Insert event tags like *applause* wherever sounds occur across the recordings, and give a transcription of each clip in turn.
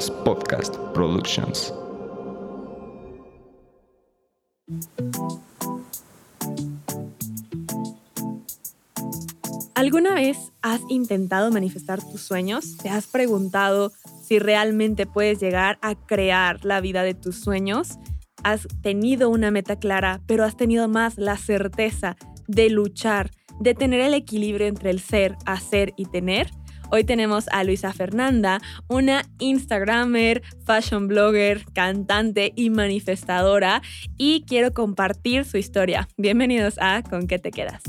Podcast Productions. ¿Alguna vez has intentado manifestar tus sueños? ¿Te has preguntado si realmente puedes llegar a crear la vida de tus sueños? ¿Has tenido una meta clara, pero has tenido más la certeza de luchar, de tener el equilibrio entre el ser, hacer y tener? Hoy tenemos a Luisa Fernanda, una Instagramer, fashion blogger, cantante y manifestadora, y quiero compartir su historia. Bienvenidos a Con qué te quedas.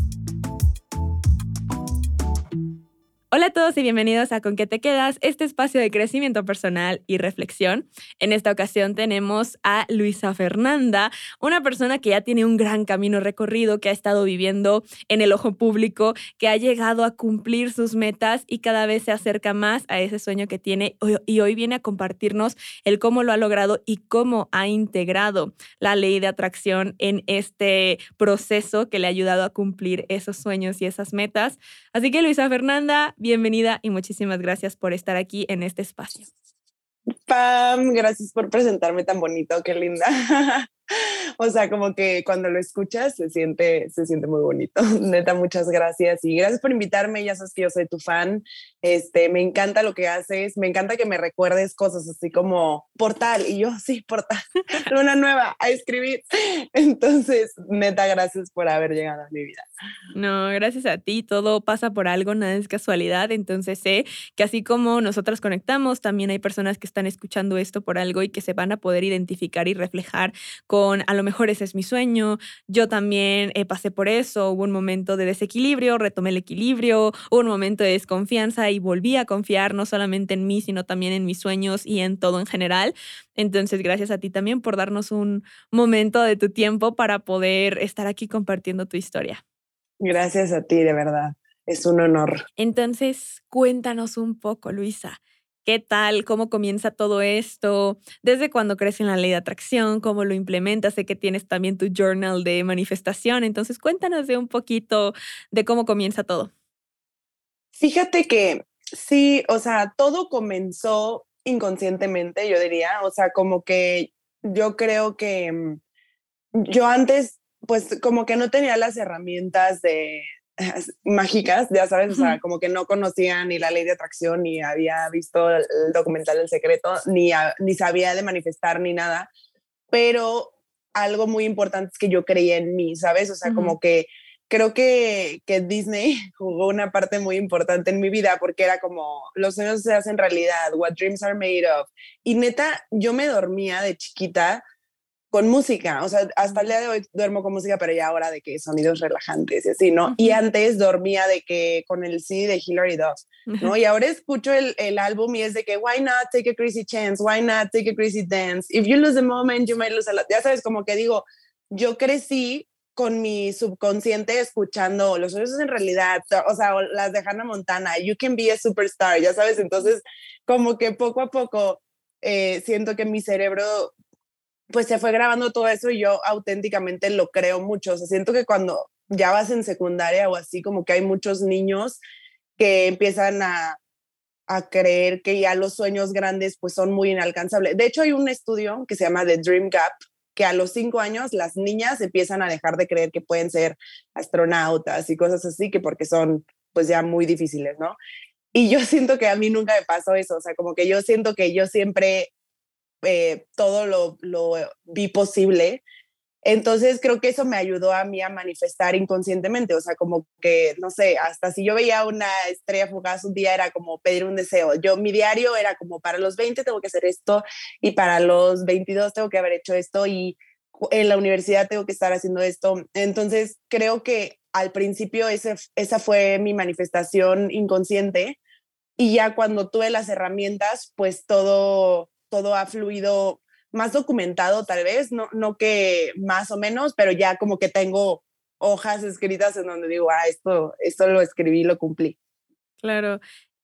Hola a todos y bienvenidos a Con qué te quedas, este espacio de crecimiento personal y reflexión. En esta ocasión tenemos a Luisa Fernanda, una persona que ya tiene un gran camino recorrido, que ha estado viviendo en el ojo público, que ha llegado a cumplir sus metas y cada vez se acerca más a ese sueño que tiene y hoy viene a compartirnos el cómo lo ha logrado y cómo ha integrado la ley de atracción en este proceso que le ha ayudado a cumplir esos sueños y esas metas. Así que Luisa Fernanda, bienvenida y muchísimas gracias por estar aquí en este espacio. Pam, gracias por presentarme tan bonito, qué linda. *laughs* o sea, como que cuando lo escuchas se siente, se siente muy bonito. *laughs* Neta, muchas gracias y gracias por invitarme. Ya sabes que yo soy tu fan. Este, me encanta lo que haces. Me encanta que me recuerdes cosas así como portal. Y yo, sí, portal. *laughs* Una nueva a escribir. *laughs* Entonces, neta, gracias por haber llegado a mi vida. No, gracias a ti. Todo pasa por algo, nada es casualidad. Entonces, sé que así como nosotras conectamos, también hay personas que están escuchando esto por algo y que se van a poder identificar y reflejar con a lo mejor ese es mi sueño, yo también eh, pasé por eso, hubo un momento de desequilibrio, retomé el equilibrio, hubo un momento de desconfianza y volví a confiar no solamente en mí, sino también en mis sueños y en todo en general. Entonces, gracias a ti también por darnos un momento de tu tiempo para poder estar aquí compartiendo tu historia. Gracias a ti, de verdad. Es un honor. Entonces, cuéntanos un poco, Luisa. ¿Qué tal? ¿Cómo comienza todo esto? ¿Desde cuando crees en la ley de atracción? ¿Cómo lo implementas? Sé que tienes también tu journal de manifestación. Entonces, cuéntanos de un poquito de cómo comienza todo. Fíjate que sí, o sea, todo comenzó inconscientemente, yo diría. O sea, como que yo creo que mm, yo antes, pues como que no tenía las herramientas de, mágicas, ya sabes, o sea, como que no conocía ni la ley de atracción, ni había visto el documental El Secreto, ni, ni sabía de manifestar ni nada, pero algo muy importante es que yo creía en mí, ¿sabes? O sea, como que creo que, que Disney *laughs* jugó una parte muy importante en mi vida porque era como, los sueños se hacen realidad, what dreams are made of. Y neta, yo me dormía de chiquita con música, o sea, hasta el día de hoy duermo con música, pero ya ahora de que sonidos relajantes y así, ¿no? Y antes dormía de que con el CD de Hillary Duff, ¿no? *laughs* Y ahora escucho el, el, álbum y es de que, why not take a crazy chance, why not take a crazy dance, if you lose the moment, you might lose a lot. Ya sabes, como que digo, yo crecí con mi subconsciente escuchando los sueños en realidad, o sea, las de Hannah Montana, you can be a superstar, ya sabes, entonces como que poco a poco eh, siento que mi cerebro pues se fue grabando todo eso y yo auténticamente lo creo mucho. O sea, siento que cuando ya vas en secundaria o así, como que hay muchos niños que empiezan a, a creer que ya los sueños grandes pues son muy inalcanzables. De hecho, hay un estudio que se llama The Dream Gap, que a los cinco años las niñas empiezan a dejar de creer que pueden ser astronautas y cosas así, que porque son pues ya muy difíciles, ¿no? Y yo siento que a mí nunca me pasó eso, o sea, como que yo siento que yo siempre eh, todo lo, lo vi posible. Entonces creo que eso me ayudó a mí a manifestar inconscientemente, o sea, como que, no sé, hasta si yo veía una estrella fugaz un día era como pedir un deseo. Yo, mi diario era como para los 20 tengo que hacer esto y para los 22 tengo que haber hecho esto y en la universidad tengo que estar haciendo esto. Entonces creo que al principio esa fue mi manifestación inconsciente y ya cuando tuve las herramientas, pues todo todo ha fluido más documentado tal vez, no, no que más o menos, pero ya como que tengo hojas escritas en donde digo, ah, esto, esto lo escribí, lo cumplí. Claro.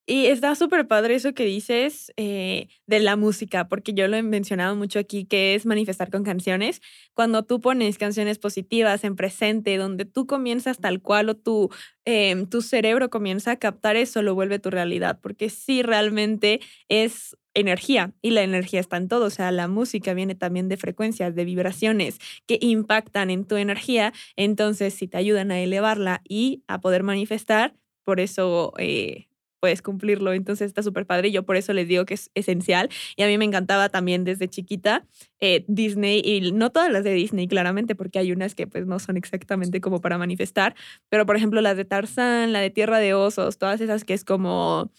Y está súper padre eso que dices eh, de la música, porque yo lo he mencionado mucho aquí, que es manifestar con canciones. Cuando tú pones canciones positivas en presente, donde tú comienzas tal cual o tu, em, tu cerebro comienza a captar eso, lo vuelve tu realidad, porque sí realmente es energía y la energía está en todo, o sea, la música viene también de frecuencias, de vibraciones que impactan en tu energía, entonces si te ayudan a elevarla y a poder manifestar, por eso eh, puedes cumplirlo, entonces está súper padre y yo por eso les digo que es esencial y a mí me encantaba también desde chiquita eh, Disney y no todas las de Disney claramente porque hay unas que pues no son exactamente como para manifestar, pero por ejemplo las de Tarzán, la de Tierra de Osos, todas esas que es como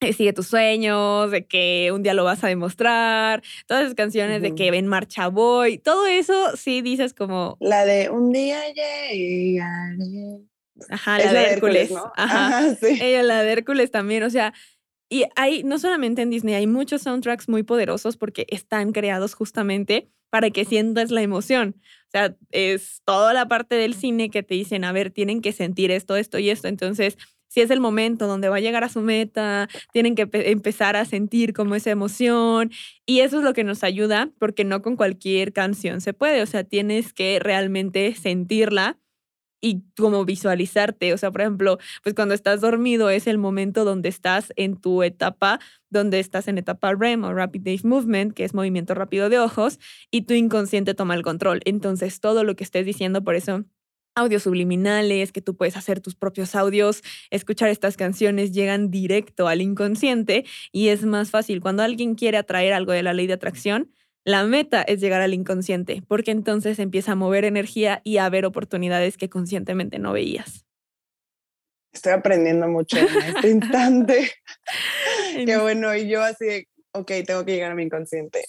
sigue tus sueños, de que un día lo vas a demostrar, todas esas canciones de que ven marcha voy, todo eso sí dices como... La de un día llegaré. Ajá, la, de Hércules. ¿no? Ajá, sí. Ella, la de Hércules también, o sea, y hay, no solamente en Disney, hay muchos soundtracks muy poderosos porque están creados justamente para que sientas la emoción. O sea, es toda la parte del cine que te dicen, a ver, tienen que sentir esto, esto y esto. Entonces, si es el momento donde va a llegar a su meta, tienen que empezar a sentir como esa emoción y eso es lo que nos ayuda porque no con cualquier canción se puede, o sea, tienes que realmente sentirla y como visualizarte, o sea, por ejemplo, pues cuando estás dormido es el momento donde estás en tu etapa, donde estás en etapa REM o Rapid Eye Movement, que es movimiento rápido de ojos, y tu inconsciente toma el control. Entonces, todo lo que estés diciendo, por eso audios subliminales, que tú puedes hacer tus propios audios, escuchar estas canciones llegan directo al inconsciente y es más fácil. Cuando alguien quiere atraer algo de la ley de atracción, la meta es llegar al inconsciente, porque entonces empieza a mover energía y a ver oportunidades que conscientemente no veías. Estoy aprendiendo mucho en este *laughs* instante. Qué bueno, y yo así, ok, tengo que llegar a mi inconsciente.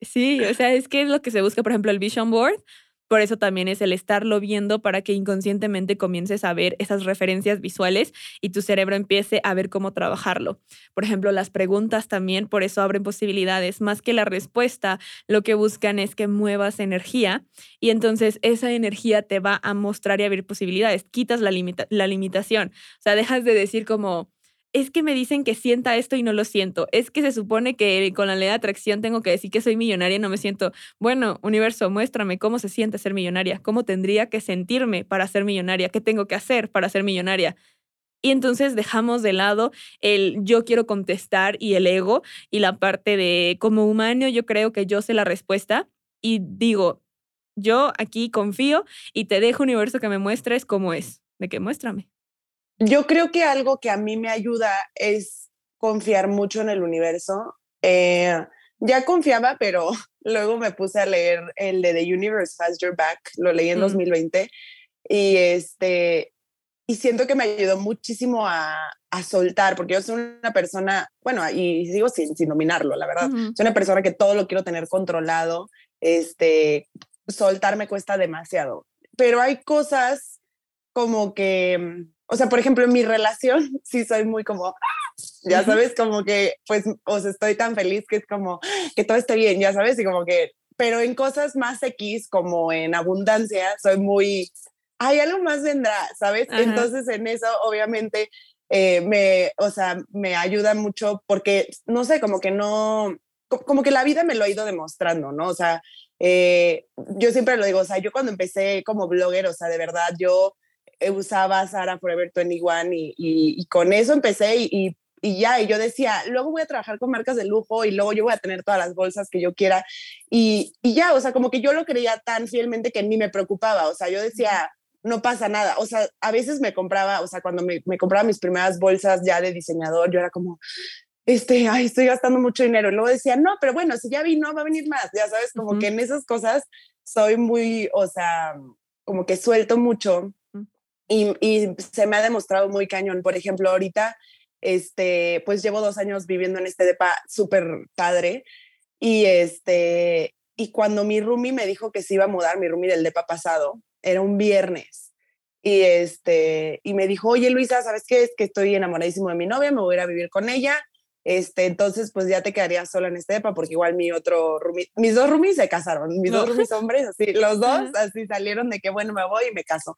sí, o sea, es que es lo que se busca, por ejemplo, el Vision Board por eso también es el estarlo viendo para que inconscientemente comiences a ver esas referencias visuales y tu cerebro empiece a ver cómo trabajarlo. Por ejemplo, las preguntas también, por eso abren posibilidades. Más que la respuesta, lo que buscan es que muevas energía y entonces esa energía te va a mostrar y abrir posibilidades. Quitas la, la limitación. O sea, dejas de decir como es que me dicen que sienta esto y no lo siento. Es que se supone que con la ley de atracción tengo que decir que soy millonaria y no me siento. Bueno, universo, muéstrame cómo se siente ser millonaria, cómo tendría que sentirme para ser millonaria, qué tengo que hacer para ser millonaria. Y entonces dejamos de lado el yo quiero contestar y el ego y la parte de como humano yo creo que yo sé la respuesta y digo, yo aquí confío y te dejo universo que me muestres cómo es, de que muéstrame. Yo creo que algo que a mí me ayuda es confiar mucho en el universo. Eh, ya confiaba, pero *laughs* luego me puse a leer el de The Universe Has Your Back, lo leí en 2020 y este y siento que me ayudó muchísimo a, a, soltar, porque yo soy una persona, bueno, y sigo sin, sin nominarlo, la verdad, soy una persona que todo lo quiero tener controlado, este, soltar me cuesta demasiado, pero hay cosas como que o sea, por ejemplo, en mi relación *laughs* sí soy muy como, ya sabes, como que, pues, o sea, estoy tan feliz que es como que todo esté bien, ya sabes, y como que, pero en cosas más X, como en abundancia, soy muy, hay algo más vendrá, ¿sabes? Entonces, en eso, obviamente, eh, me, o sea, me ayuda mucho porque, no sé, como que no, como que la vida me lo ha ido demostrando, ¿no? O sea, eh, yo siempre lo digo, o sea, yo cuando empecé como blogger, o sea, de verdad, yo usaba Sara Forever 21 y, y, y con eso empecé y, y, ya, y yo decía, luego voy a trabajar con marcas de lujo y luego yo voy a tener todas las bolsas que yo quiera y, y ya, o sea, como que yo lo creía tan fielmente que ni me preocupaba, o sea, yo decía, no pasa nada, o sea, a veces me compraba, o sea, cuando me, me compraba mis primeras bolsas ya de diseñador, yo era como, este, ay, estoy gastando mucho dinero. Y luego decía, no, pero bueno, si ya vino, va a venir más. Ya sabes, como que en esas cosas soy muy, o sea, como que suelto mucho y, se me ha demostrado muy cañón. Por ejemplo, ahorita, este, pues llevo dos años viviendo en este depa súper padre y este, y cuando mi roomie me dijo que se iba a mudar, mi roomie del depa pasado, era un viernes. Y, este, y me dijo, oye Luisa, ¿sabes qué? Es que estoy enamoradísimo de mi novia, me voy a ir a vivir con ella. Este, entonces, pues ya te quedarías sola en este depa, porque igual mi otro roomie, mis dos roomies se casaron, mis dos roomies hombres, así, los *laughs* dos así salieron de que, bueno, me voy y me caso.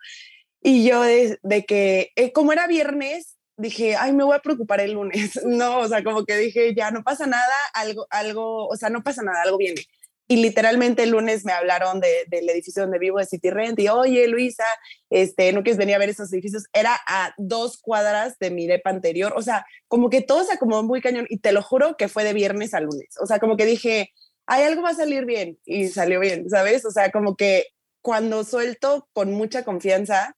Y yo de, que, eh, como era viernes, dije, ay, me voy a preocupar el lunes. *laughs* No, o sea, como que dije, ya no pasa nada, algo, algo, o sea, no pasa nada, algo viene. y literalmente el lunes me hablaron de, del edificio donde vivo, de City Rent, y oye, Luisa, este, ¿no quieres venir a ver esos edificios? Era a dos cuadras de mi depa anterior, o sea, como que todo se acomodó muy cañón, y te lo juro que fue de viernes a lunes, o sea, como que dije, hay algo va a salir bien, y salió bien, ¿sabes? O sea, como que cuando suelto con mucha confianza,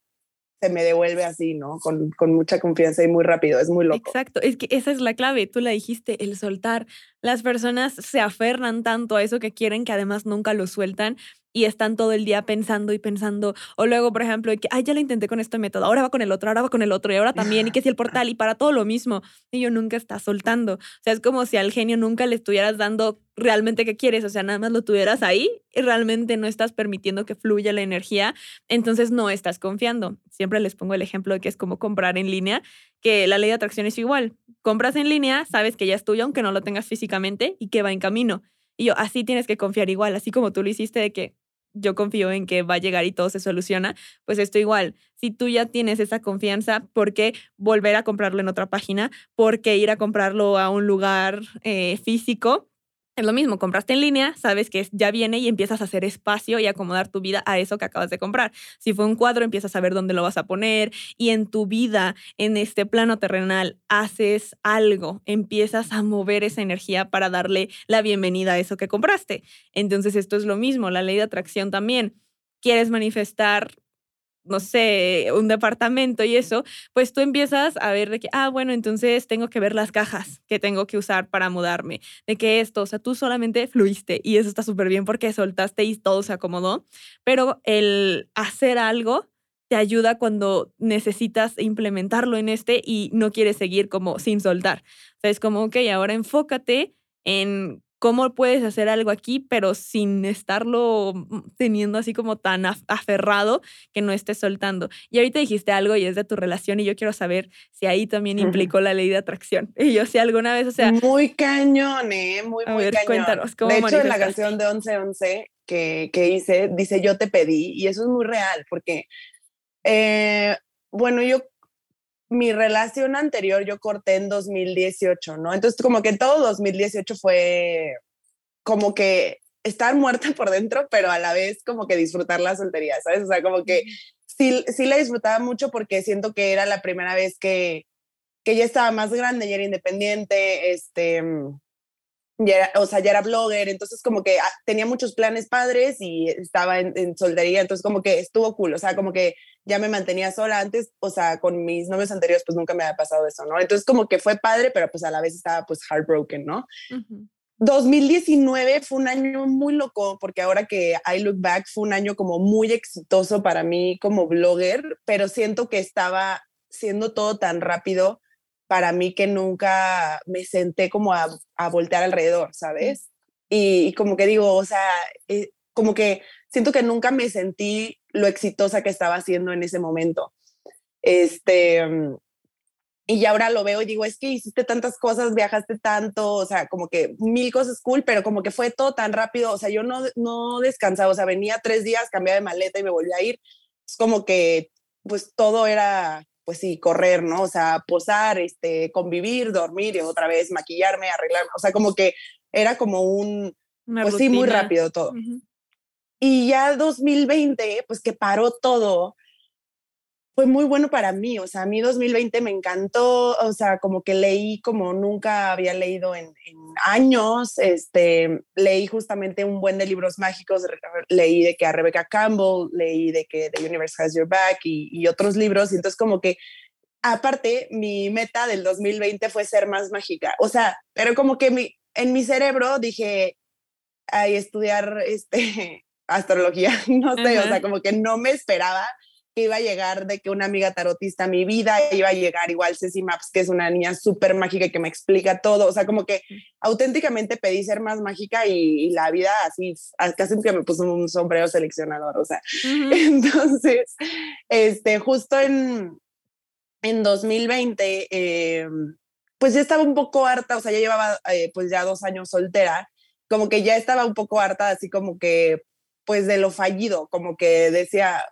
se me devuelve así, ¿no? Con, con, mucha confianza y muy rápido, es muy loco. Exacto, es que esa es la clave, tú la dijiste, el soltar. Las personas se aferran tanto a eso que quieren que además nunca lo sueltan y están todo el día pensando y pensando. O luego, por ejemplo, que, ay, ya lo intenté con este método, ahora va con el otro, ahora va con el otro, y ahora también, y que si el portal, y para todo lo mismo. Y yo nunca está soltando. O sea, es como si al genio nunca le estuvieras dando realmente qué quieres, o sea, nada más lo tuvieras ahí y realmente no estás permitiendo que fluya la energía, entonces no estás confiando. Siempre les pongo el ejemplo de que es como comprar en línea, que la ley de atracción es igual. Compras en línea, sabes que ya es tuyo, aunque no lo tengas físicamente, y que va en camino. Y yo, así tienes que confiar igual, así como tú lo hiciste de que yo confío en que va a llegar y todo se soluciona, pues esto igual. Si tú ya tienes esa confianza, ¿por qué volver a comprarlo en otra página? ¿Por qué ir a comprarlo a un lugar eh, físico? Es lo mismo, compraste en línea, sabes que ya viene y empiezas a hacer espacio y acomodar tu vida a eso que acabas de comprar. Si fue un cuadro, empiezas a ver dónde lo vas a poner y en tu vida, en este plano terrenal, haces algo, empiezas a mover esa energía para darle la bienvenida a eso que compraste. Entonces esto es lo mismo, la ley de atracción también. Quieres manifestar no sé, un departamento y eso, pues tú empiezas a ver de que, ah, bueno, entonces tengo que ver las cajas que tengo que usar para mudarme, de que esto, o sea, tú solamente fluiste y eso está súper bien porque soltaste y todo se acomodó, pero el hacer algo te ayuda cuando necesitas implementarlo en este y no quieres seguir como sin soltar. O es como, ok, ahora enfócate en cómo puedes hacer algo aquí, pero sin estarlo mm, teniendo así como tan aferrado que no estés soltando. Y ahorita dijiste algo y es de tu relación y yo quiero saber si ahí también implicó la ley de atracción. *laughs* Y yo si alguna vez, o sea... Muy cañón, ¿eh? Muy, muy ver, cañón. Cuéntanos, ¿cómo De hecho, en la canción de 1111 que, que hice, dice yo te pedí y eso es muy real porque, eh, bueno, yo mi relación anterior yo corté en 2018, ¿no? Entonces como que todo 2018 fue como que estar muerta por dentro, pero a la vez como que disfrutar la soltería, ¿sabes? O sea, como que sí, sí la disfrutaba mucho porque siento que era la primera vez que, que ya estaba más grande, ya era independiente, este, ya o sea, ya era blogger, entonces como que ah, tenía muchos planes padres y estaba en, en soltería, entonces como que estuvo cool, o sea, como que ya me mantenía sola antes, o sea, con mis novios anteriores pues nunca me había pasado eso, ¿no? Entonces como que fue padre, pero pues a la vez estaba pues heartbroken, ¿no? 2019 fue un año muy loco porque ahora que I look back fue un año como muy exitoso para mí como blogger, pero siento que estaba siendo todo tan rápido para mí que nunca me senté como a, a voltear alrededor, ¿sabes? Y, como que digo, o sea, eh, como que siento que nunca me sentí lo exitosa que estaba haciendo en ese momento. Este, y ahora lo veo y digo, es que hiciste tantas cosas, viajaste tanto, o sea, como que mil cosas cool, pero como que fue todo tan rápido, o sea, yo no, no descansaba, o sea, venía tres días, cambiaba de maleta y me volví a ir. Es como que, pues todo era, pues sí, correr, ¿no? O sea, posar, este, convivir, dormir y otra vez maquillarme, arreglarme, o sea, como que era como un, pues sí, muy rápido todo. Y ya 2020, pues que paró todo, fue muy bueno para mí. O sea, a mí 2020 me encantó. O sea, como que leí como nunca había leído en, años. Este, leí justamente un buen de libros mágicos. Leí de que a Rebecca Campbell, leí de que The Universe Has Your Back y, otros libros. Y entonces como que aparte, mi meta del 2020 fue ser más mágica. O sea, pero como que mi, en mi cerebro dije, ay, estudiar este, astrología, *laughs* no sé, o sea, como que no me esperaba que iba a llegar de que una amiga tarotista a mi vida, iba a llegar igual Ceci Maps, que es una niña súper mágica y que me explica todo, o sea, como que auténticamente pedí ser más mágica y, la vida así, casi que me puso un sombrero seleccionador, o sea, *laughs* entonces, este, justo en, en 2020, eh, pues ya estaba un poco harta, o sea, ya llevaba eh, pues ya dos años soltera, como que ya estaba un poco harta, así como que pues de lo fallido, como que decía,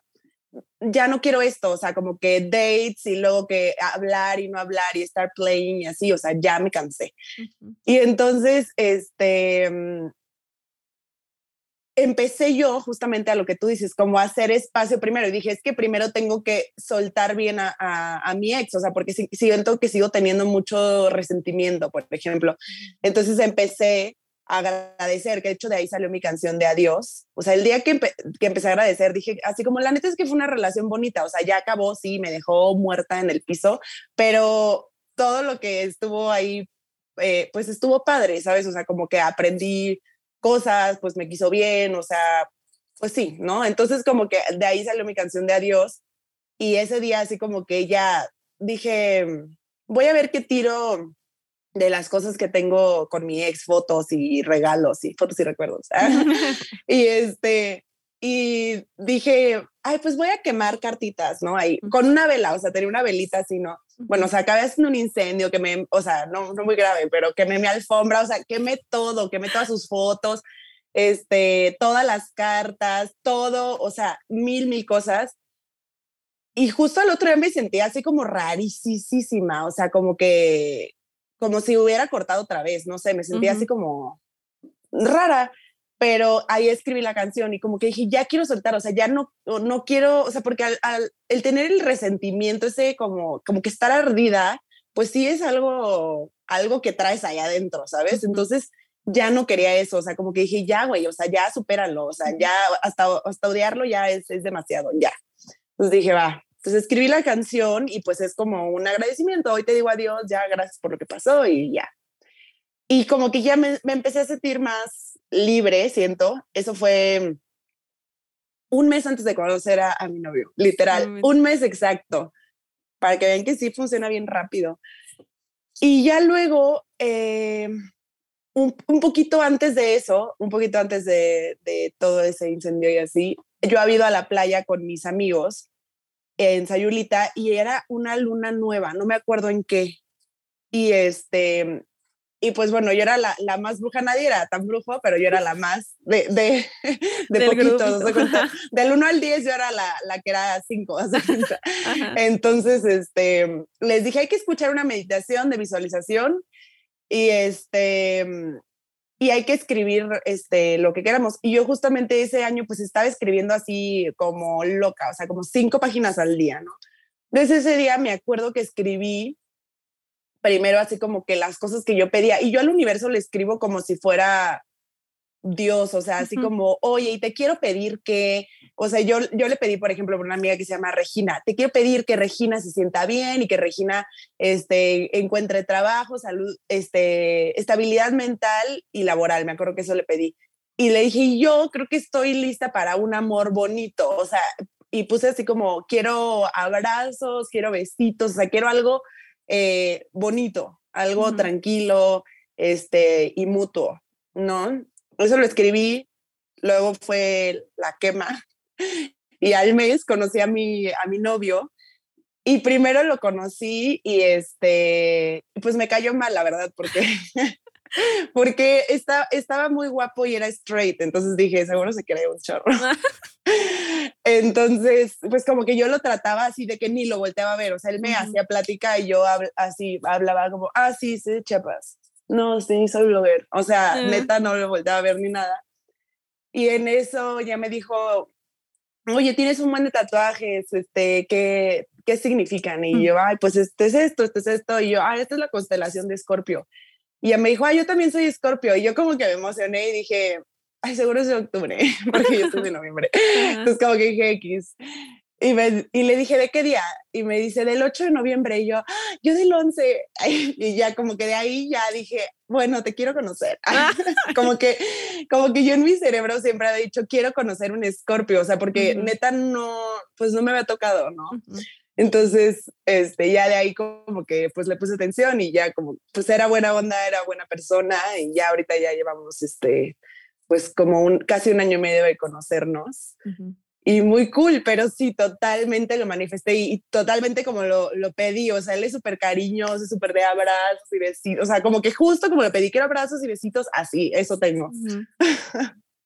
ya no quiero esto, o sea, como que dates y luego que hablar y no hablar y estar playing y así, o sea, ya me cansé. Y entonces, este, empecé yo justamente a lo que tú dices, como hacer espacio primero. Y dije, es que primero tengo que soltar bien a, a, mi ex, o sea, porque siento que sigo teniendo mucho resentimiento, por ejemplo. Entonces empecé agradecer, que de hecho de ahí salió mi canción de adiós. O sea, el día que, que empecé a agradecer, dije, así como la neta es que fue una relación bonita, o sea, ya acabó, sí, me dejó muerta en el piso, pero todo lo que estuvo ahí, eh, pues estuvo padre, ¿sabes? O sea, como que aprendí cosas, pues me quiso bien, o sea, pues sí, ¿no? Entonces como que de ahí salió mi canción de adiós y ese día así como que ya dije, voy a ver qué tiro de las cosas que tengo con mi ex, fotos y regalos y fotos y recuerdos. *laughs* y este, y dije, ay, pues voy a quemar cartitas, ¿no? Ahí, con una vela, o sea, tenía una velita así, ¿no? Bueno, o sea, acabé haciendo un incendio que me, o sea, no, no muy grave, pero quemé mi alfombra, o sea, quemé todo, quemé todas sus fotos, este, todas las cartas, todo, o sea, mil, mil cosas. Y justo al otro día me sentía así como rarísima, o sea, como que, como si hubiera cortado otra vez, no sé, me sentía así como rara pero ahí escribí la canción y como que dije, ya quiero soltar, o sea, ya no, no quiero, o sea, porque al, el tener el resentimiento, ese como, como que estar ardida, pues sí es algo, algo que traes allá adentro, ¿sabes? Entonces ya no quería eso, o sea, como que dije, ya, güey, o sea, ya supéralo, o sea, ya hasta, hasta odiarlo ya es, es demasiado, ya. Entonces dije, va, entonces escribí la canción y pues es como un agradecimiento, hoy te digo adiós, ya gracias por lo que pasó y ya. Y como que ya me, me empecé a sentir más libre, siento. Eso fue un mes antes de conocer a, mi novio, literal, un mes exacto, para que vean que sí funciona bien rápido. Y ya luego, eh, un, poquito antes de eso, un poquito antes de, de, todo ese incendio y así, yo había ido a la playa con mis amigos en Sayulita y era una luna nueva, no me acuerdo en qué. Y este, y pues bueno, yo era la, la, más bruja, nadie era tan brujo, pero yo era la más de, de, *laughs* de poquitos. *laughs* Del 1 al 10 yo era la, la que era 5. Entonces, este, les dije, hay que escuchar una meditación de visualización y, este, y hay que escribir este, lo que queramos. Y yo justamente ese año pues estaba escribiendo así como loca, o sea, como cinco páginas al día, ¿no? Desde ese día me acuerdo que escribí primero así como que las cosas que yo pedía y yo al universo le escribo como si fuera Dios, o sea, así como, oye, y te quiero pedir que, o sea, yo, yo le pedí, por ejemplo, a una amiga que se llama Regina, te quiero pedir que Regina se sienta bien y que Regina este, encuentre trabajo, salud, este, estabilidad mental y laboral, me acuerdo que eso le pedí. Y le dije, yo creo que estoy lista para un amor bonito, o sea, y puse así como, quiero abrazos, quiero besitos, o sea, quiero algo eh, bonito, algo tranquilo este, y mutuo, ¿no? Eso lo escribí, luego fue la quema *laughs* y al mes conocí a mi, a mi novio y primero lo conocí y este, pues me cayó mal, la verdad, porque *laughs* porque estaba muy guapo y era straight, entonces dije, seguro se quería un chorro. *laughs* entonces, pues como que yo lo trataba así de que ni lo volteaba a ver, o sea, él me hacía plática y yo así hablaba como, ah, sí, sí, chapas. No, sí, soy blogger. O sea, neta no lo volteaba a ver ni nada. Y en eso ya me dijo, oye, tienes un buen de tatuajes, este, ¿qué, qué significan? Y yo, ay, pues este es esto, este es esto. Y yo, ah, esta es la constelación de Escorpio. Y ella me dijo, ah, yo también soy Escorpio. Y yo como que me emocioné y dije, ay, seguro es de octubre, *laughs* porque yo soy de noviembre. Entonces como que dije X. Y, y, le dije, ¿de qué día? Y me dice, del 8 de noviembre. Y yo, ah, yo del 11. *laughs* Y ya como que de ahí ya dije, bueno, te quiero conocer. *laughs* como, que, como que yo en mi cerebro siempre había dicho, quiero conocer un escorpio, o sea, porque neta no, pues no me había tocado, ¿no? Entonces, este, ya de ahí como que pues le puse atención y ya como pues era buena onda, era buena persona y ya ahorita ya llevamos este, pues como un, casi un año y medio de conocernos. Y muy cool, pero sí, totalmente lo manifesté y, totalmente como lo, lo, pedí, o sea, él es súper cariñoso, súper de abrazos y besitos, o sea, como que justo como le pedí que era abrazos y besitos, así, eso tengo.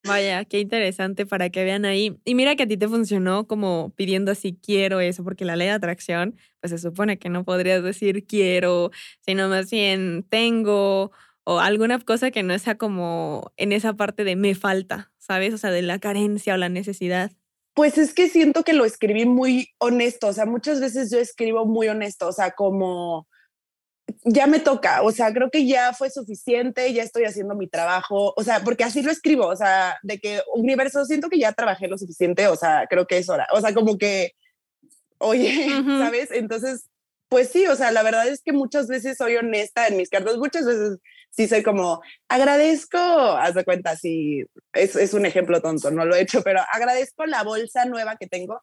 Vaya, qué interesante para que vean ahí. Y mira que a ti te funcionó como pidiendo así quiero eso, porque la ley de atracción, pues se supone que no podrías decir quiero, sino más bien tengo o alguna cosa que no sea como en esa parte de me falta, ¿sabes? O sea, de la carencia o la necesidad. Pues es que siento que lo escribí muy honesto, o sea, muchas veces yo escribo muy honesto, o sea, como ya me toca, o sea, creo que ya fue suficiente, ya estoy haciendo mi trabajo, o sea, porque así lo escribo, o sea, de que universo, siento que ya trabajé lo suficiente, o sea, creo que es hora, o sea, como que, oye, *laughs* ¿sabes? Entonces, pues sí, o sea, la verdad es que muchas veces soy honesta en mis cartas, muchas veces sí soy como, agradezco, haz de cuenta, sí, es, es un ejemplo tonto, no lo he hecho, pero agradezco la bolsa nueva que tengo,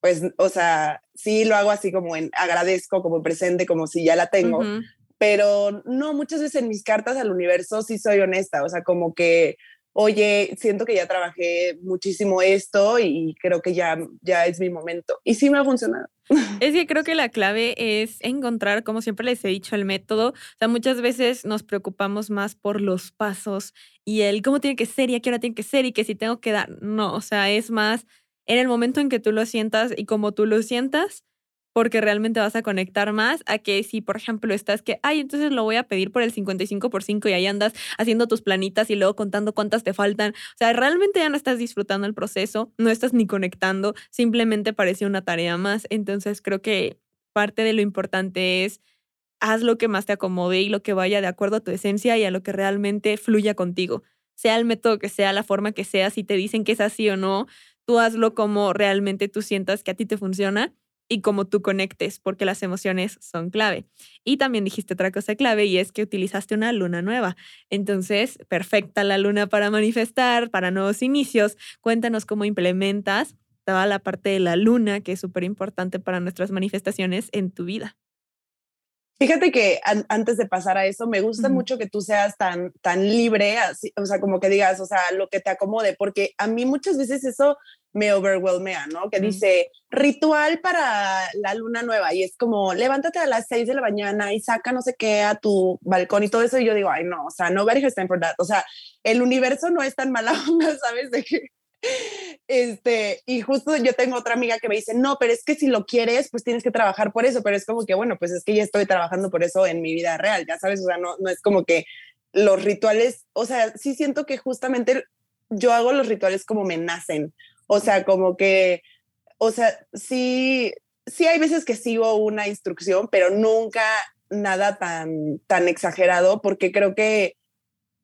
pues, o sea, sí lo hago así como en agradezco, como presente, como si ya la tengo, pero no, muchas veces en mis cartas al universo sí soy honesta, o sea, como que, oye, siento que ya trabajé muchísimo esto y creo que ya, ya es mi momento. Y sí me ha funcionado. *laughs* Es que creo que la clave es encontrar, como siempre les he dicho, el método. O sea, muchas veces nos preocupamos más por los pasos y el cómo tiene que ser y a qué hora tiene que ser y que si tengo que dar. No, o sea, es más en el momento en que tú lo sientas y como tú lo sientas, porque realmente vas a conectar más a que si, por ejemplo, estás que, ay, entonces lo voy a pedir por el 55 por 5 y ahí andas haciendo tus planitas y luego contando cuántas te faltan. O sea, realmente ya no estás disfrutando el proceso, no estás ni conectando, simplemente parece una tarea más. Entonces creo que parte de lo importante es haz lo que más te acomode y lo que vaya de acuerdo a tu esencia y a lo que realmente fluya contigo. Sea el método que sea, la forma que sea, si te dicen que es así o no, tú hazlo como realmente tú sientas que a ti te funciona y como tú conectes, porque las emociones son clave. Y también dijiste otra cosa clave y es que utilizaste una luna nueva. Entonces, perfecta la luna para manifestar, para nuevos inicios. Cuéntanos cómo implementas toda la parte de la luna, que es súper importante para nuestras manifestaciones en tu vida. Fíjate que antes de pasar a eso, me gusta mucho que tú seas tan, tan libre, así, o sea, como que digas, o sea, lo que te acomode, porque a mí muchas veces eso me overwhelmea, ¿no? Que dice ritual para la luna nueva y es como levántate a las seis de la mañana y saca no sé qué a tu balcón y todo eso. Y yo digo, ay, no, o sea, nobody has time for that. O sea, el universo no es tan mala *laughs* onda, ¿sabes? De que este, y justo yo tengo otra amiga que me dice, no, pero es que si lo quieres, pues tienes que trabajar por eso, pero es como que, bueno, pues es que ya estoy trabajando por eso en mi vida real, ya sabes, o sea, no, no es como que los rituales, o sea, sí siento que justamente yo hago los rituales como me nacen, o sea, como que, o sea, sí, sí hay veces que sigo una instrucción, pero nunca nada tan, tan exagerado, porque creo que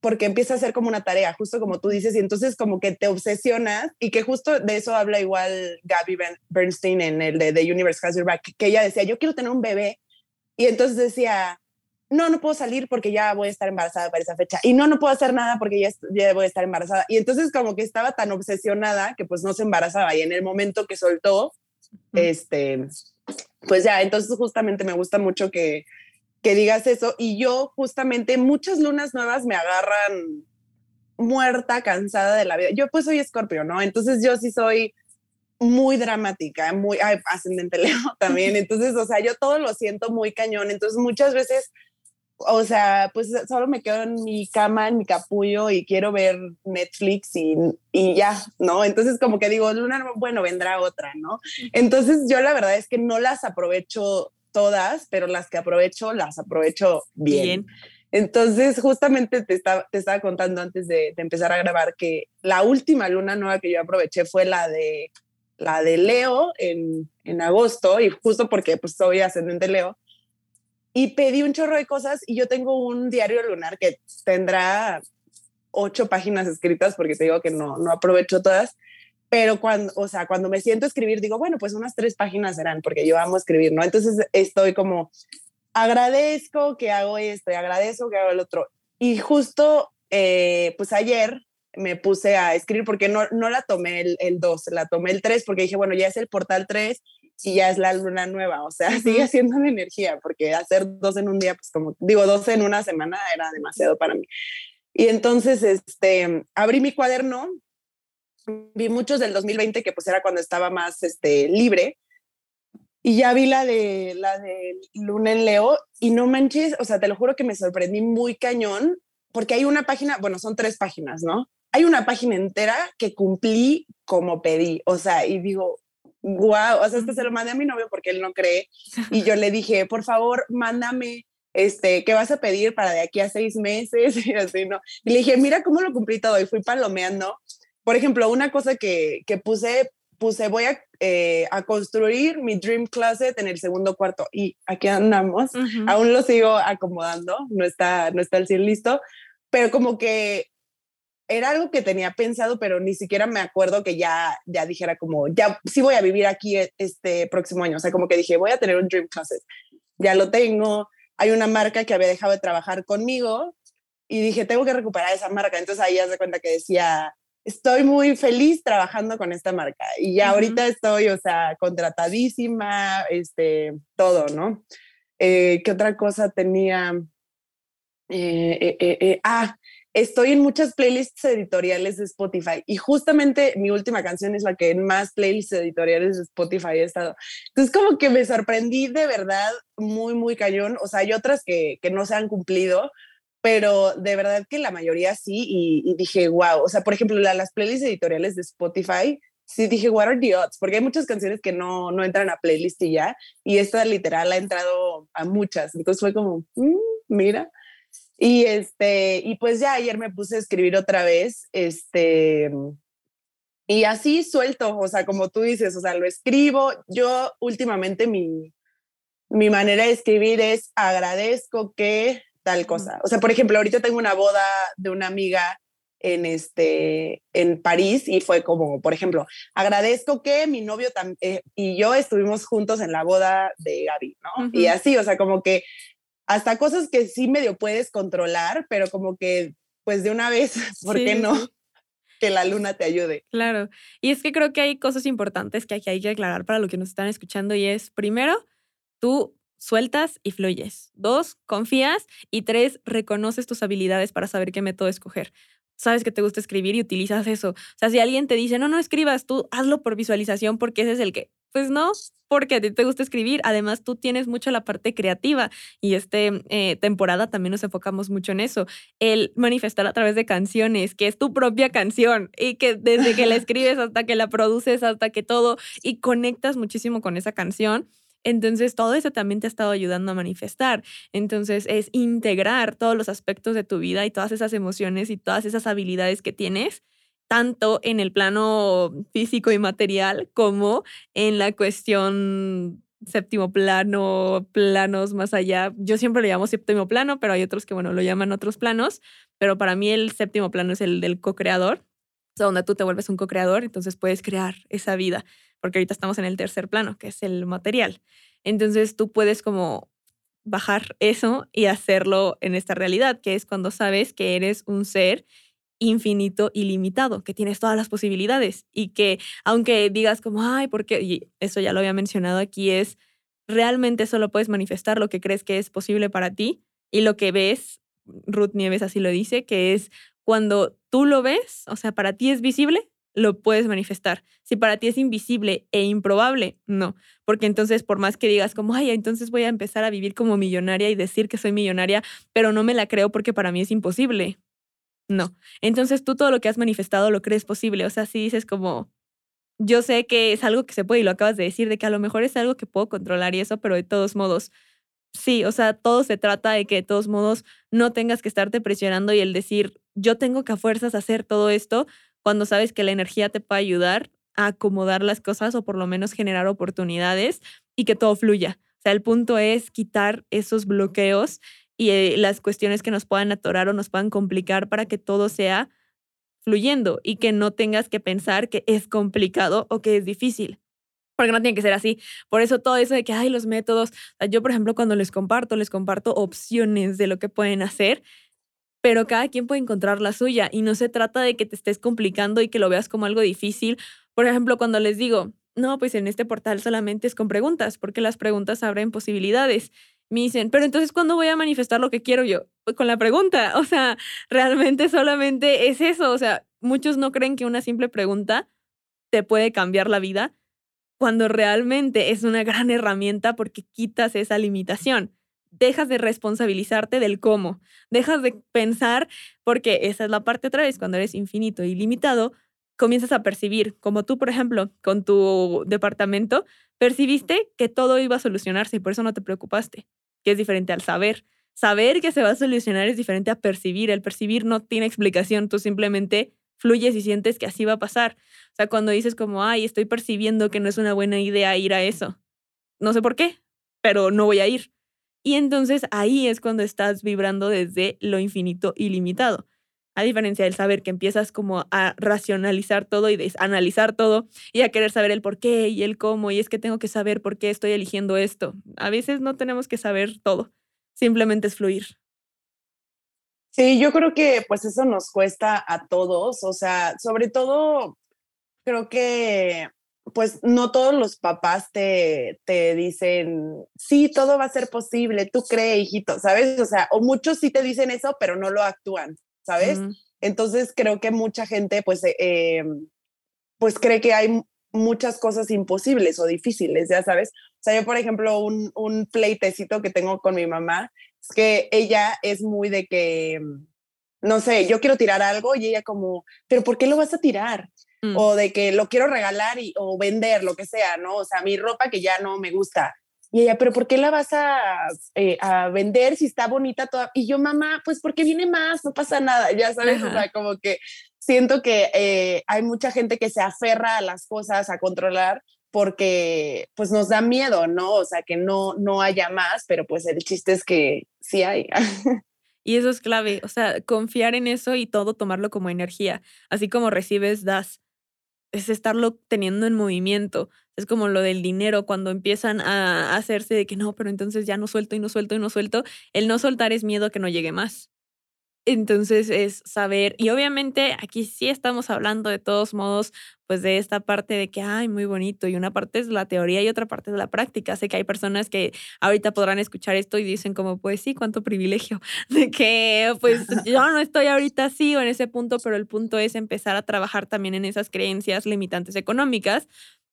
porque empieza a ser como una tarea, justo como tú dices, y entonces como que te obsesionas y que justo de eso habla igual Gabby Bernstein en el de The Universe Has Your Back, que ella decía, yo quiero tener un bebé, y entonces decía, no, no puedo salir porque ya voy a estar embarazada para esa fecha, y no, no puedo hacer nada porque ya, ya voy a estar embarazada, y entonces como que estaba tan obsesionada que pues no se embarazaba, y en el momento que soltó, este, pues ya, entonces justamente me gusta mucho que que digas eso. Y yo justamente muchas lunas nuevas me agarran muerta, cansada de la vida. Yo pues soy escorpio, ¿no? Entonces yo sí soy muy dramática, muy ascendente Leo *laughs* también. Entonces, o sea, yo todo lo siento muy cañón. Entonces muchas veces, o sea, pues solo me quedo en mi cama, en mi capullo y quiero ver Netflix y, y ya, ¿no? Entonces como que digo, luna, bueno, vendrá otra, ¿no? Entonces yo la verdad es que no las aprovecho todas, pero las que aprovecho, las aprovecho bien. Entonces, justamente te, te estaba contando antes de, empezar a grabar que la última luna nueva que yo aproveché fue la de, la de Leo en, en agosto, y justo porque pues soy ascendente Leo, y pedí un chorro de cosas y yo tengo un diario lunar que tendrá ocho páginas escritas porque te digo que no, no aprovecho todas pero cuando, o sea, cuando me siento a escribir, digo, bueno, pues unas tres páginas serán, porque yo amo escribir, ¿no? Entonces estoy como, agradezco que hago esto y agradezco que hago el otro. Y justo, eh, pues ayer me puse a escribir porque no, no la tomé el 2, la tomé el 3 porque dije, bueno, ya es el portal 3 y ya es la luna nueva, o sea, *laughs* sigue siendo la energía, porque hacer dos en un día, pues como digo, dos en una semana era demasiado para mí. Y entonces, este, abrí mi cuaderno vi muchos del 2020 que pues era cuando estaba más este, libre. Y ya vi la de, la de Luna en Leo y no manches, o sea, te lo juro que me sorprendí muy cañón porque hay una página, bueno, son tres páginas, ¿no? Hay una página entera que cumplí como pedí, o sea, y digo, wow, o sea, es que se lo mandé a mi novio porque él no cree *laughs* y yo le dije, por favor, mándame este, ¿qué vas a pedir para de aquí a seis meses? *laughs* Y así, ¿no? Y le dije, mira cómo lo cumplí todo y fui palomeando. Por ejemplo, una cosa que, que puse, puse, voy a, eh, a, construir mi dream closet en el segundo cuarto y aquí andamos, aún lo sigo acomodando, no está, no está el cielo listo, pero como que era algo que tenía pensado, pero ni siquiera me acuerdo que ya, ya dijera como, ya sí voy a vivir aquí este próximo año, o sea, como que dije, voy a tener un dream closet, ya lo tengo, hay una marca que había dejado de trabajar conmigo y dije, tengo que recuperar esa marca. Entonces ahí ya se cuenta que decía, estoy muy feliz trabajando con esta marca y ya ahorita estoy, o sea, contratadísima, este, todo, ¿no? Eh, ¿Qué otra cosa tenía? Eh, eh, ah, estoy en muchas playlists editoriales de Spotify y justamente mi última canción es la que en más playlists editoriales de Spotify he estado. Entonces como que me sorprendí de verdad muy, muy cañón. O sea, hay otras que, que no se han cumplido, pero de verdad que la mayoría sí y, dije, wow. O sea, por ejemplo, las playlists editoriales de Spotify, sí dije, what are the odds? Porque hay muchas canciones que no, no entran a playlist y ya, y esta literal ha entrado a muchas. Entonces fue como, mm, mira. Y este, y pues ya ayer me puse a escribir otra vez, este, y así suelto, o sea, como tú dices, o sea, lo escribo. Yo últimamente mi, mi manera de escribir es agradezco que tal cosa. O sea, por ejemplo, ahorita tengo una boda de una amiga en este en París y fue como, por ejemplo, agradezco que mi novio eh, y yo estuvimos juntos en la boda de Gaby, ¿no? Y así, o sea, como que hasta cosas que sí medio puedes controlar, pero como que pues de una vez, *laughs* ¿por qué no? *laughs* Que la luna te ayude. Claro. Y es que creo que hay cosas importantes que hay que aclarar para lo que nos están escuchando y es, primero, tú sueltas y fluyes. Dos, confías. Y tres, reconoces tus habilidades para saber qué método escoger. Sabes que te gusta escribir y utilizas eso. O sea, si alguien te dice, no, no escribas, tú hazlo por visualización porque ese es el que pues no, porque a ti te gusta escribir. Además, tú tienes mucho la parte creativa y esta eh, temporada también nos enfocamos mucho en eso. El manifestar a través de canciones, que es tu propia canción y que desde que la *laughs* escribes hasta que la produces, hasta que todo, y conectas muchísimo con esa canción. Entonces, todo eso también te ha estado ayudando a manifestar. Entonces, es integrar todos los aspectos de tu vida y todas esas emociones y todas esas habilidades que tienes tanto en el plano físico y material como en la cuestión séptimo plano, planos más allá. Yo siempre le llamo séptimo plano, pero hay otros que, bueno, lo llaman otros planos, pero para mí el séptimo plano es el del co-creador, donde tú te vuelves un co-creador, entonces puedes crear esa vida, porque ahorita estamos en el tercer plano, que es el material. Entonces tú puedes como bajar eso y hacerlo en esta realidad, que es cuando sabes que eres un ser infinito ilimitado, que tienes todas las posibilidades y que aunque digas como, ay, porque, y eso ya lo había mencionado aquí, es realmente solo puedes manifestar lo que crees que es posible para ti y lo que ves, Ruth Nieves así lo dice, que es cuando tú lo ves, o sea, para ti es visible, lo puedes manifestar. Si para ti es invisible e improbable, no, porque entonces por más que digas como, ay, entonces voy a empezar a vivir como millonaria y decir que soy millonaria, pero no me la creo porque para mí es imposible. No. Entonces tú todo lo que has manifestado lo crees posible. O sea, si dices como, yo sé que es algo que se puede y lo acabas de decir, de que a lo mejor es algo que puedo controlar y eso, pero de todos modos, sí, o sea, todo se trata de que de todos modos no tengas que estarte presionando y el decir, yo tengo que a fuerzas hacer todo esto cuando sabes que la energía te puede ayudar a acomodar las cosas o por lo menos generar oportunidades y que todo fluya. O sea, el punto es quitar esos bloqueos y eh, las cuestiones que nos puedan atorar o nos puedan complicar para que todo sea fluyendo y que no tengas que pensar que es complicado o que es difícil. Porque no tiene que ser así. Por eso todo eso de que hay los métodos. Yo, por ejemplo, cuando les comparto, les comparto opciones de lo que pueden hacer, pero cada quien puede encontrar la suya y no se trata de que te estés complicando y que lo veas como algo difícil. Por ejemplo, cuando les digo, no, pues en este portal solamente es con preguntas, porque las preguntas abren posibilidades me dicen, pero entonces, ¿cuándo voy a manifestar lo que quiero yo? Pues con la pregunta, o sea, realmente solamente es eso, o sea, muchos no creen que una simple pregunta te puede cambiar la vida, cuando realmente es una gran herramienta porque quitas esa limitación. Dejas de responsabilizarte del cómo, dejas de pensar, porque esa es la parte otra vez, cuando eres infinito y limitado, comienzas a percibir, como tú, por ejemplo, con tu departamento, percibiste que todo iba a solucionarse y por eso no te preocupaste, que es diferente al saber. saber que se va a solucionar es diferente a percibir. El percibir no tiene explicación, tú simplemente fluyes y sientes que así va a pasar. O sea, cuando dices como, ay, estoy percibiendo que no es una buena idea ir a eso. No sé por qué, pero no voy a ir. Y entonces ahí es cuando estás vibrando desde lo infinito ilimitado. A diferencia del saber que empiezas como a racionalizar todo y analizar todo y a querer saber el por qué y el cómo y es que tengo que saber por qué estoy eligiendo esto. A veces no tenemos que saber todo, simplemente es fluir. Sí, yo creo que pues eso nos cuesta a todos, o sea, sobre todo creo que pues no todos los papás te, te dicen, sí, todo va a ser posible, tú cree, hijito, ¿sabes? O sea, o muchos sí te dicen eso, pero no lo actúan. ¿sabes? Entonces creo que mucha gente pues, eh, eh, pues cree que hay muchas cosas imposibles o difíciles, ya sabes. O sea, yo por ejemplo, un, un pleitecito que tengo con mi mamá es que ella es muy de que, no sé, yo quiero tirar algo y ella como, pero ¿por qué lo vas a tirar? Mm. O de que lo quiero regalar y, o vender, lo que sea, ¿no? O sea, mi ropa que ya no me gusta. Y ella, pero ¿por qué la vas a, eh, a, vender si está bonita toda? Y yo, mamá, pues porque viene más, no pasa nada, ya sabes, o sea, como que siento que eh, hay mucha gente que se aferra a las cosas, a controlar, porque pues nos da miedo, ¿no? O sea, que no, no haya más, pero pues el chiste es que sí hay. *laughs* Y eso es clave, o sea, confiar en eso y todo tomarlo como energía, así como recibes, das es estarlo teniendo en movimiento. Es como lo del dinero, cuando empiezan a hacerse de que no, pero entonces ya no suelto y no suelto y no suelto. El no soltar es miedo que no llegue más. Entonces es saber, y obviamente aquí sí estamos hablando de todos modos, pues de esta parte de que, ay, muy bonito, y una parte es la teoría y otra parte es la práctica. Sé que hay personas que ahorita podrán escuchar esto y dicen como, pues sí, cuánto privilegio, *laughs* de que pues *laughs* yo no estoy ahorita así o en ese punto, pero el punto es empezar a trabajar también en esas creencias limitantes económicas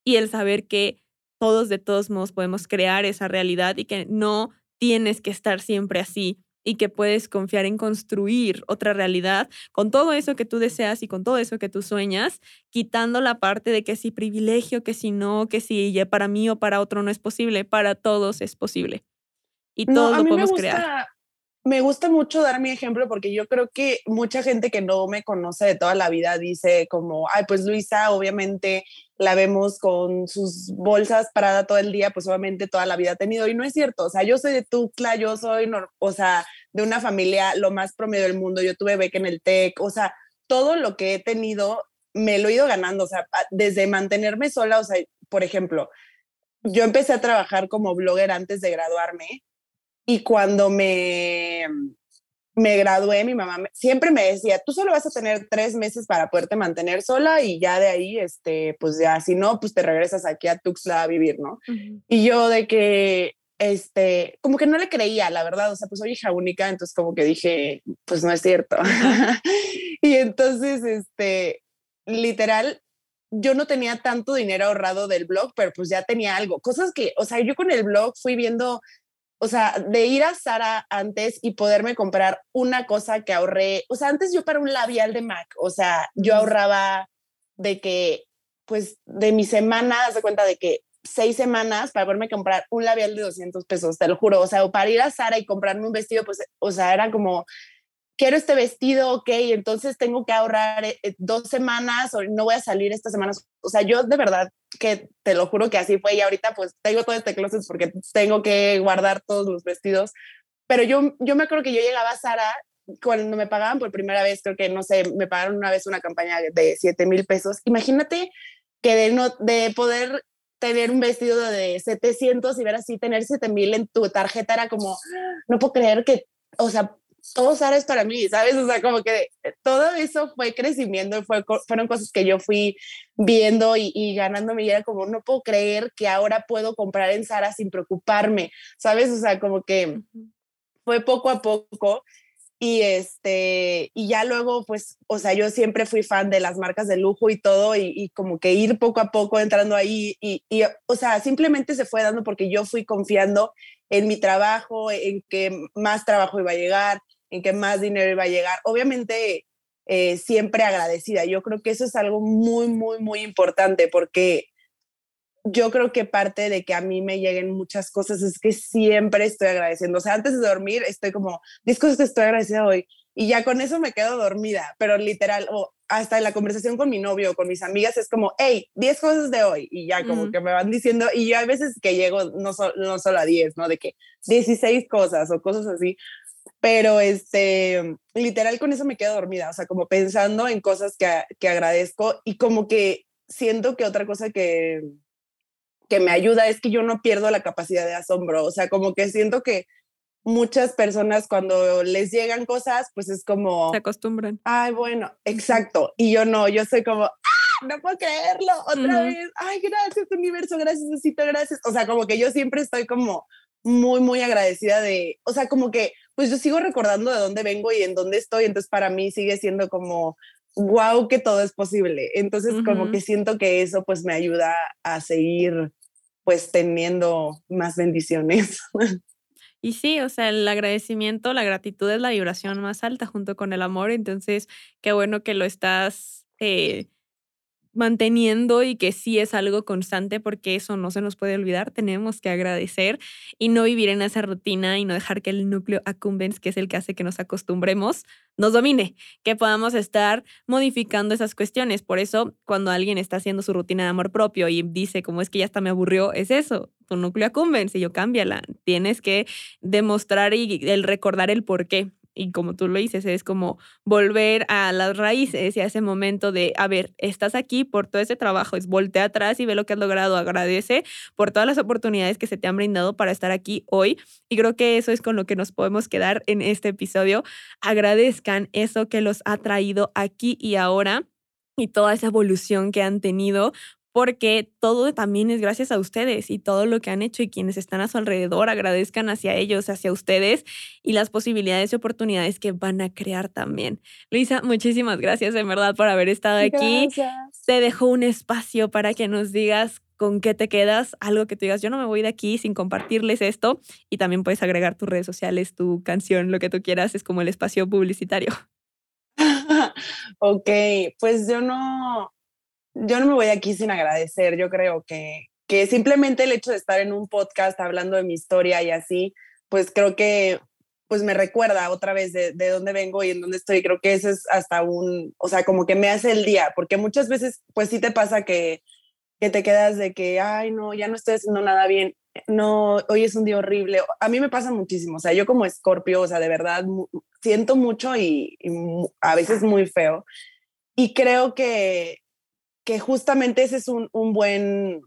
y el saber que todos de todos modos podemos crear esa realidad y que no tienes que estar siempre así y que puedes confiar en construir otra realidad con todo eso que tú deseas y con todo eso que tú sueñas, quitando la parte de que si privilegio, que si no, que si ya para mí o para otro no es posible, para todos es posible. Y todos lo podemos crear me gusta mucho dar mi ejemplo porque yo creo que mucha gente que no me conoce de toda la vida dice como, ay, pues Luisa, obviamente la vemos con sus bolsas parada todo el día, pues obviamente toda la vida ha tenido. Y no es cierto, o sea, yo soy de Tuxtla, yo soy, o sea, de una familia lo más promedio del mundo, yo tuve beca en el TEC, o sea, todo lo que he tenido me lo he ido ganando, o sea, desde mantenerme sola, o sea, por ejemplo, yo empecé a trabajar como blogger antes de graduarme y cuando me, me gradué, mi mamá siempre me decía, tú solo vas a tener tres meses para poderte mantener sola y ya de ahí, este, pues ya, si no, pues te regresas aquí a Tuxtla a vivir, ¿no? Y yo de que, este, como que no le creía, la verdad, o sea, pues soy hija única, entonces como que dije, pues no es cierto. *laughs* y entonces, este, literal, yo no tenía tanto dinero ahorrado del blog, pero pues ya tenía algo. Cosas que, o sea, yo con el blog fui viendo o sea, de ir a Sara antes y poderme comprar una cosa que ahorré, o sea, antes yo para un labial de MAC, o sea, yo ahorraba de que, pues, de mi semana, haz de cuenta de que seis semanas para poderme comprar un labial de 200 pesos, te lo juro, o sea, o para ir a Sara y comprarme un vestido, pues, o sea, era como, quiero este vestido, ok, entonces tengo que ahorrar eh, eh, dos semanas o no voy a salir estas semanas. O sea, yo de verdad que te lo juro que así fue y ahorita pues tengo todo este closet porque tengo que guardar todos los vestidos. Pero yo, yo me acuerdo que yo llegaba a Sara cuando me pagaban por primera vez, creo que, no sé, me pagaron una vez una campaña de 7 mil pesos. Imagínate que de, no, de poder tener un vestido de 700 y ver así, tener 7 mil en tu tarjeta era como, no puedo creer que, o sea, todo Sara es para mí, ¿sabes? O sea, como que todo eso fue crecimiento, fue, fueron cosas que yo fui viendo y, y ganándome y era como, no puedo creer que ahora puedo comprar en Sara sin preocuparme, ¿sabes? O sea, como que fue poco a poco y este, y ya luego, pues, o sea, yo siempre fui fan de las marcas de lujo y todo, y, como que ir poco a poco entrando ahí, y, y, o sea, simplemente se fue dando porque yo fui confiando en mi trabajo, en que más trabajo iba a llegar, en que más dinero iba a llegar. Obviamente, eh, siempre agradecida. Yo creo que eso es algo muy, muy, muy importante porque yo creo que parte de que a mí me lleguen muchas cosas es que siempre estoy agradeciendo. O sea, antes de dormir estoy como, 10 cosas que estoy agradecida hoy. Y ya con eso me quedo dormida, pero literal, o hasta en la conversación con mi novio o con mis amigas es como, hey, 10 cosas de hoy. Y ya como que me van diciendo, y yo hay veces que llego no, no solo a 10, ¿no? De que 16 cosas o cosas así. Pero este, literal con eso me quedo dormida, o sea, como pensando en cosas que, que agradezco y como que siento que otra cosa que, que me ayuda es que yo no pierdo la capacidad de asombro, o sea, como que siento que muchas personas cuando les llegan cosas, pues es como... Se acostumbran. Ay, bueno, exacto. Y yo no, yo soy como, ¡Ah, no puedo creerlo, otra vez. Ay, gracias universo, gracias, necesito, gracias. O sea, como que yo siempre estoy como muy, muy agradecida de, o sea, como que, pues yo sigo recordando de dónde vengo y en dónde estoy, entonces para mí sigue siendo como, wow, que todo es posible. Entonces, como que siento que eso pues me ayuda a seguir pues teniendo más bendiciones. *laughs* Y sí, o sea, el agradecimiento, la gratitud es la vibración más alta junto con el amor. Entonces, qué bueno que lo estás eh, manteniendo y que sí es algo constante porque eso no se nos puede olvidar. Tenemos que agradecer y no vivir en esa rutina y no dejar que el núcleo accumbens, que es el que hace que nos acostumbremos, nos domine, que podamos estar modificando esas cuestiones. Por eso, cuando alguien está haciendo su rutina de amor propio y dice, como es que ya hasta me aburrió, es eso, tu núcleo accumbens y yo cámbiala. Tienes que demostrar y el recordar el por qué y como tú lo dices, es como volver a las raíces y a ese momento de, a ver, estás aquí por todo ese trabajo, es voltea atrás y ve lo que has logrado, agradece por todas las oportunidades que se te han brindado para estar aquí hoy. Y creo que eso es con lo que nos podemos quedar en este episodio. Agradezcan eso que los ha traído aquí y ahora y toda esa evolución que han tenido, porque todo también es gracias a ustedes y todo lo que han hecho y quienes están a su alrededor agradezcan hacia ellos, hacia ustedes y las posibilidades y oportunidades que van a crear también. Luisa, muchísimas gracias en verdad por haber estado aquí. Te dejo un espacio para que nos digas con qué te quedas, algo que tú digas, yo no me voy de aquí sin compartirles esto y también puedes agregar tus redes sociales, tu canción, lo que tú quieras, es como el espacio publicitario. *laughs* ok, pues yo no, yo no me voy aquí sin agradecer. Yo creo que, que simplemente el hecho de estar en un podcast hablando de mi historia y así, pues creo que pues me recuerda otra vez de, de dónde vengo y en dónde estoy. Creo que eso es hasta un, o sea, como que me hace el día, porque muchas veces pues sí te pasa que, que te quedas de que, ay, no, ya no estoy haciendo nada bien. No, hoy es un día horrible. A mí me pasa muchísimo. O sea, yo como escorpio, o sea, de verdad siento mucho y, y a veces muy feo. Y creo que, que justamente ese es un, un buen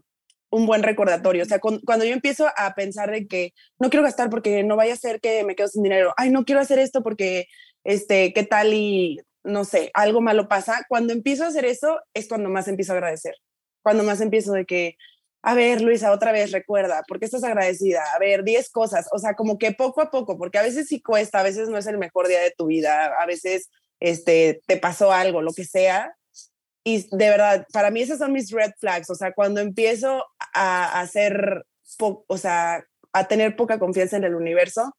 un buen recordatorio. O sea, cuando yo empiezo a pensar de que no quiero gastar porque no vaya a ser que me quedo sin dinero, ay, no quiero hacer esto porque, este, ¿qué tal? Y no sé, algo malo pasa. Cuando empiezo a hacer eso es cuando más empiezo a agradecer. Cuando más empiezo de que, a ver, Luisa, otra vez recuerda, ¿por qué estás agradecida? A ver, 10 cosas. O sea, como que poco a poco, porque a veces sí cuesta, a veces no es el mejor día de tu vida, a veces este, te pasó algo, lo que sea, y de verdad, para mí esas son mis red flags. O sea, cuando empiezo a hacer, o sea, a tener poca confianza en el universo,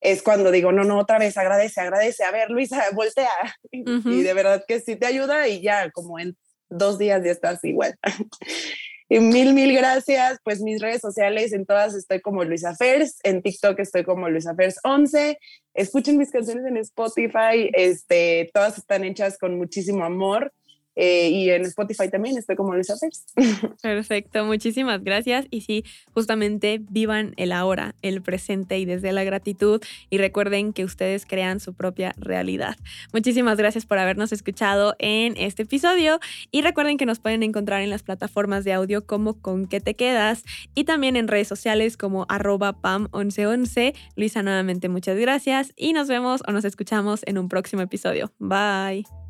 es cuando digo, no, no, otra vez, agradece, agradece. A ver, Luisa, *laughs* voltea. Y de verdad que sí te ayuda y ya, como en dos días ya estás igual. *laughs* y mil, mil gracias. Pues mis redes sociales, en todas estoy como Luisa Fers, en TikTok estoy como Luisa Fers 11. Escuchen mis canciones en Spotify, este, todas están hechas con muchísimo amor. Eh, y en Spotify también estoy como Luisa Fers. *laughs* Perfecto, muchísimas gracias. Y sí, justamente vivan el ahora, el presente y desde la gratitud. Y recuerden que ustedes crean su propia realidad. Muchísimas gracias por habernos escuchado en este episodio. Y recuerden que nos pueden encontrar en las plataformas de audio como Con qué te quedas y también en redes sociales como arroba pam1111. Luisa, nuevamente muchas gracias y nos vemos o nos escuchamos en un próximo episodio. Bye.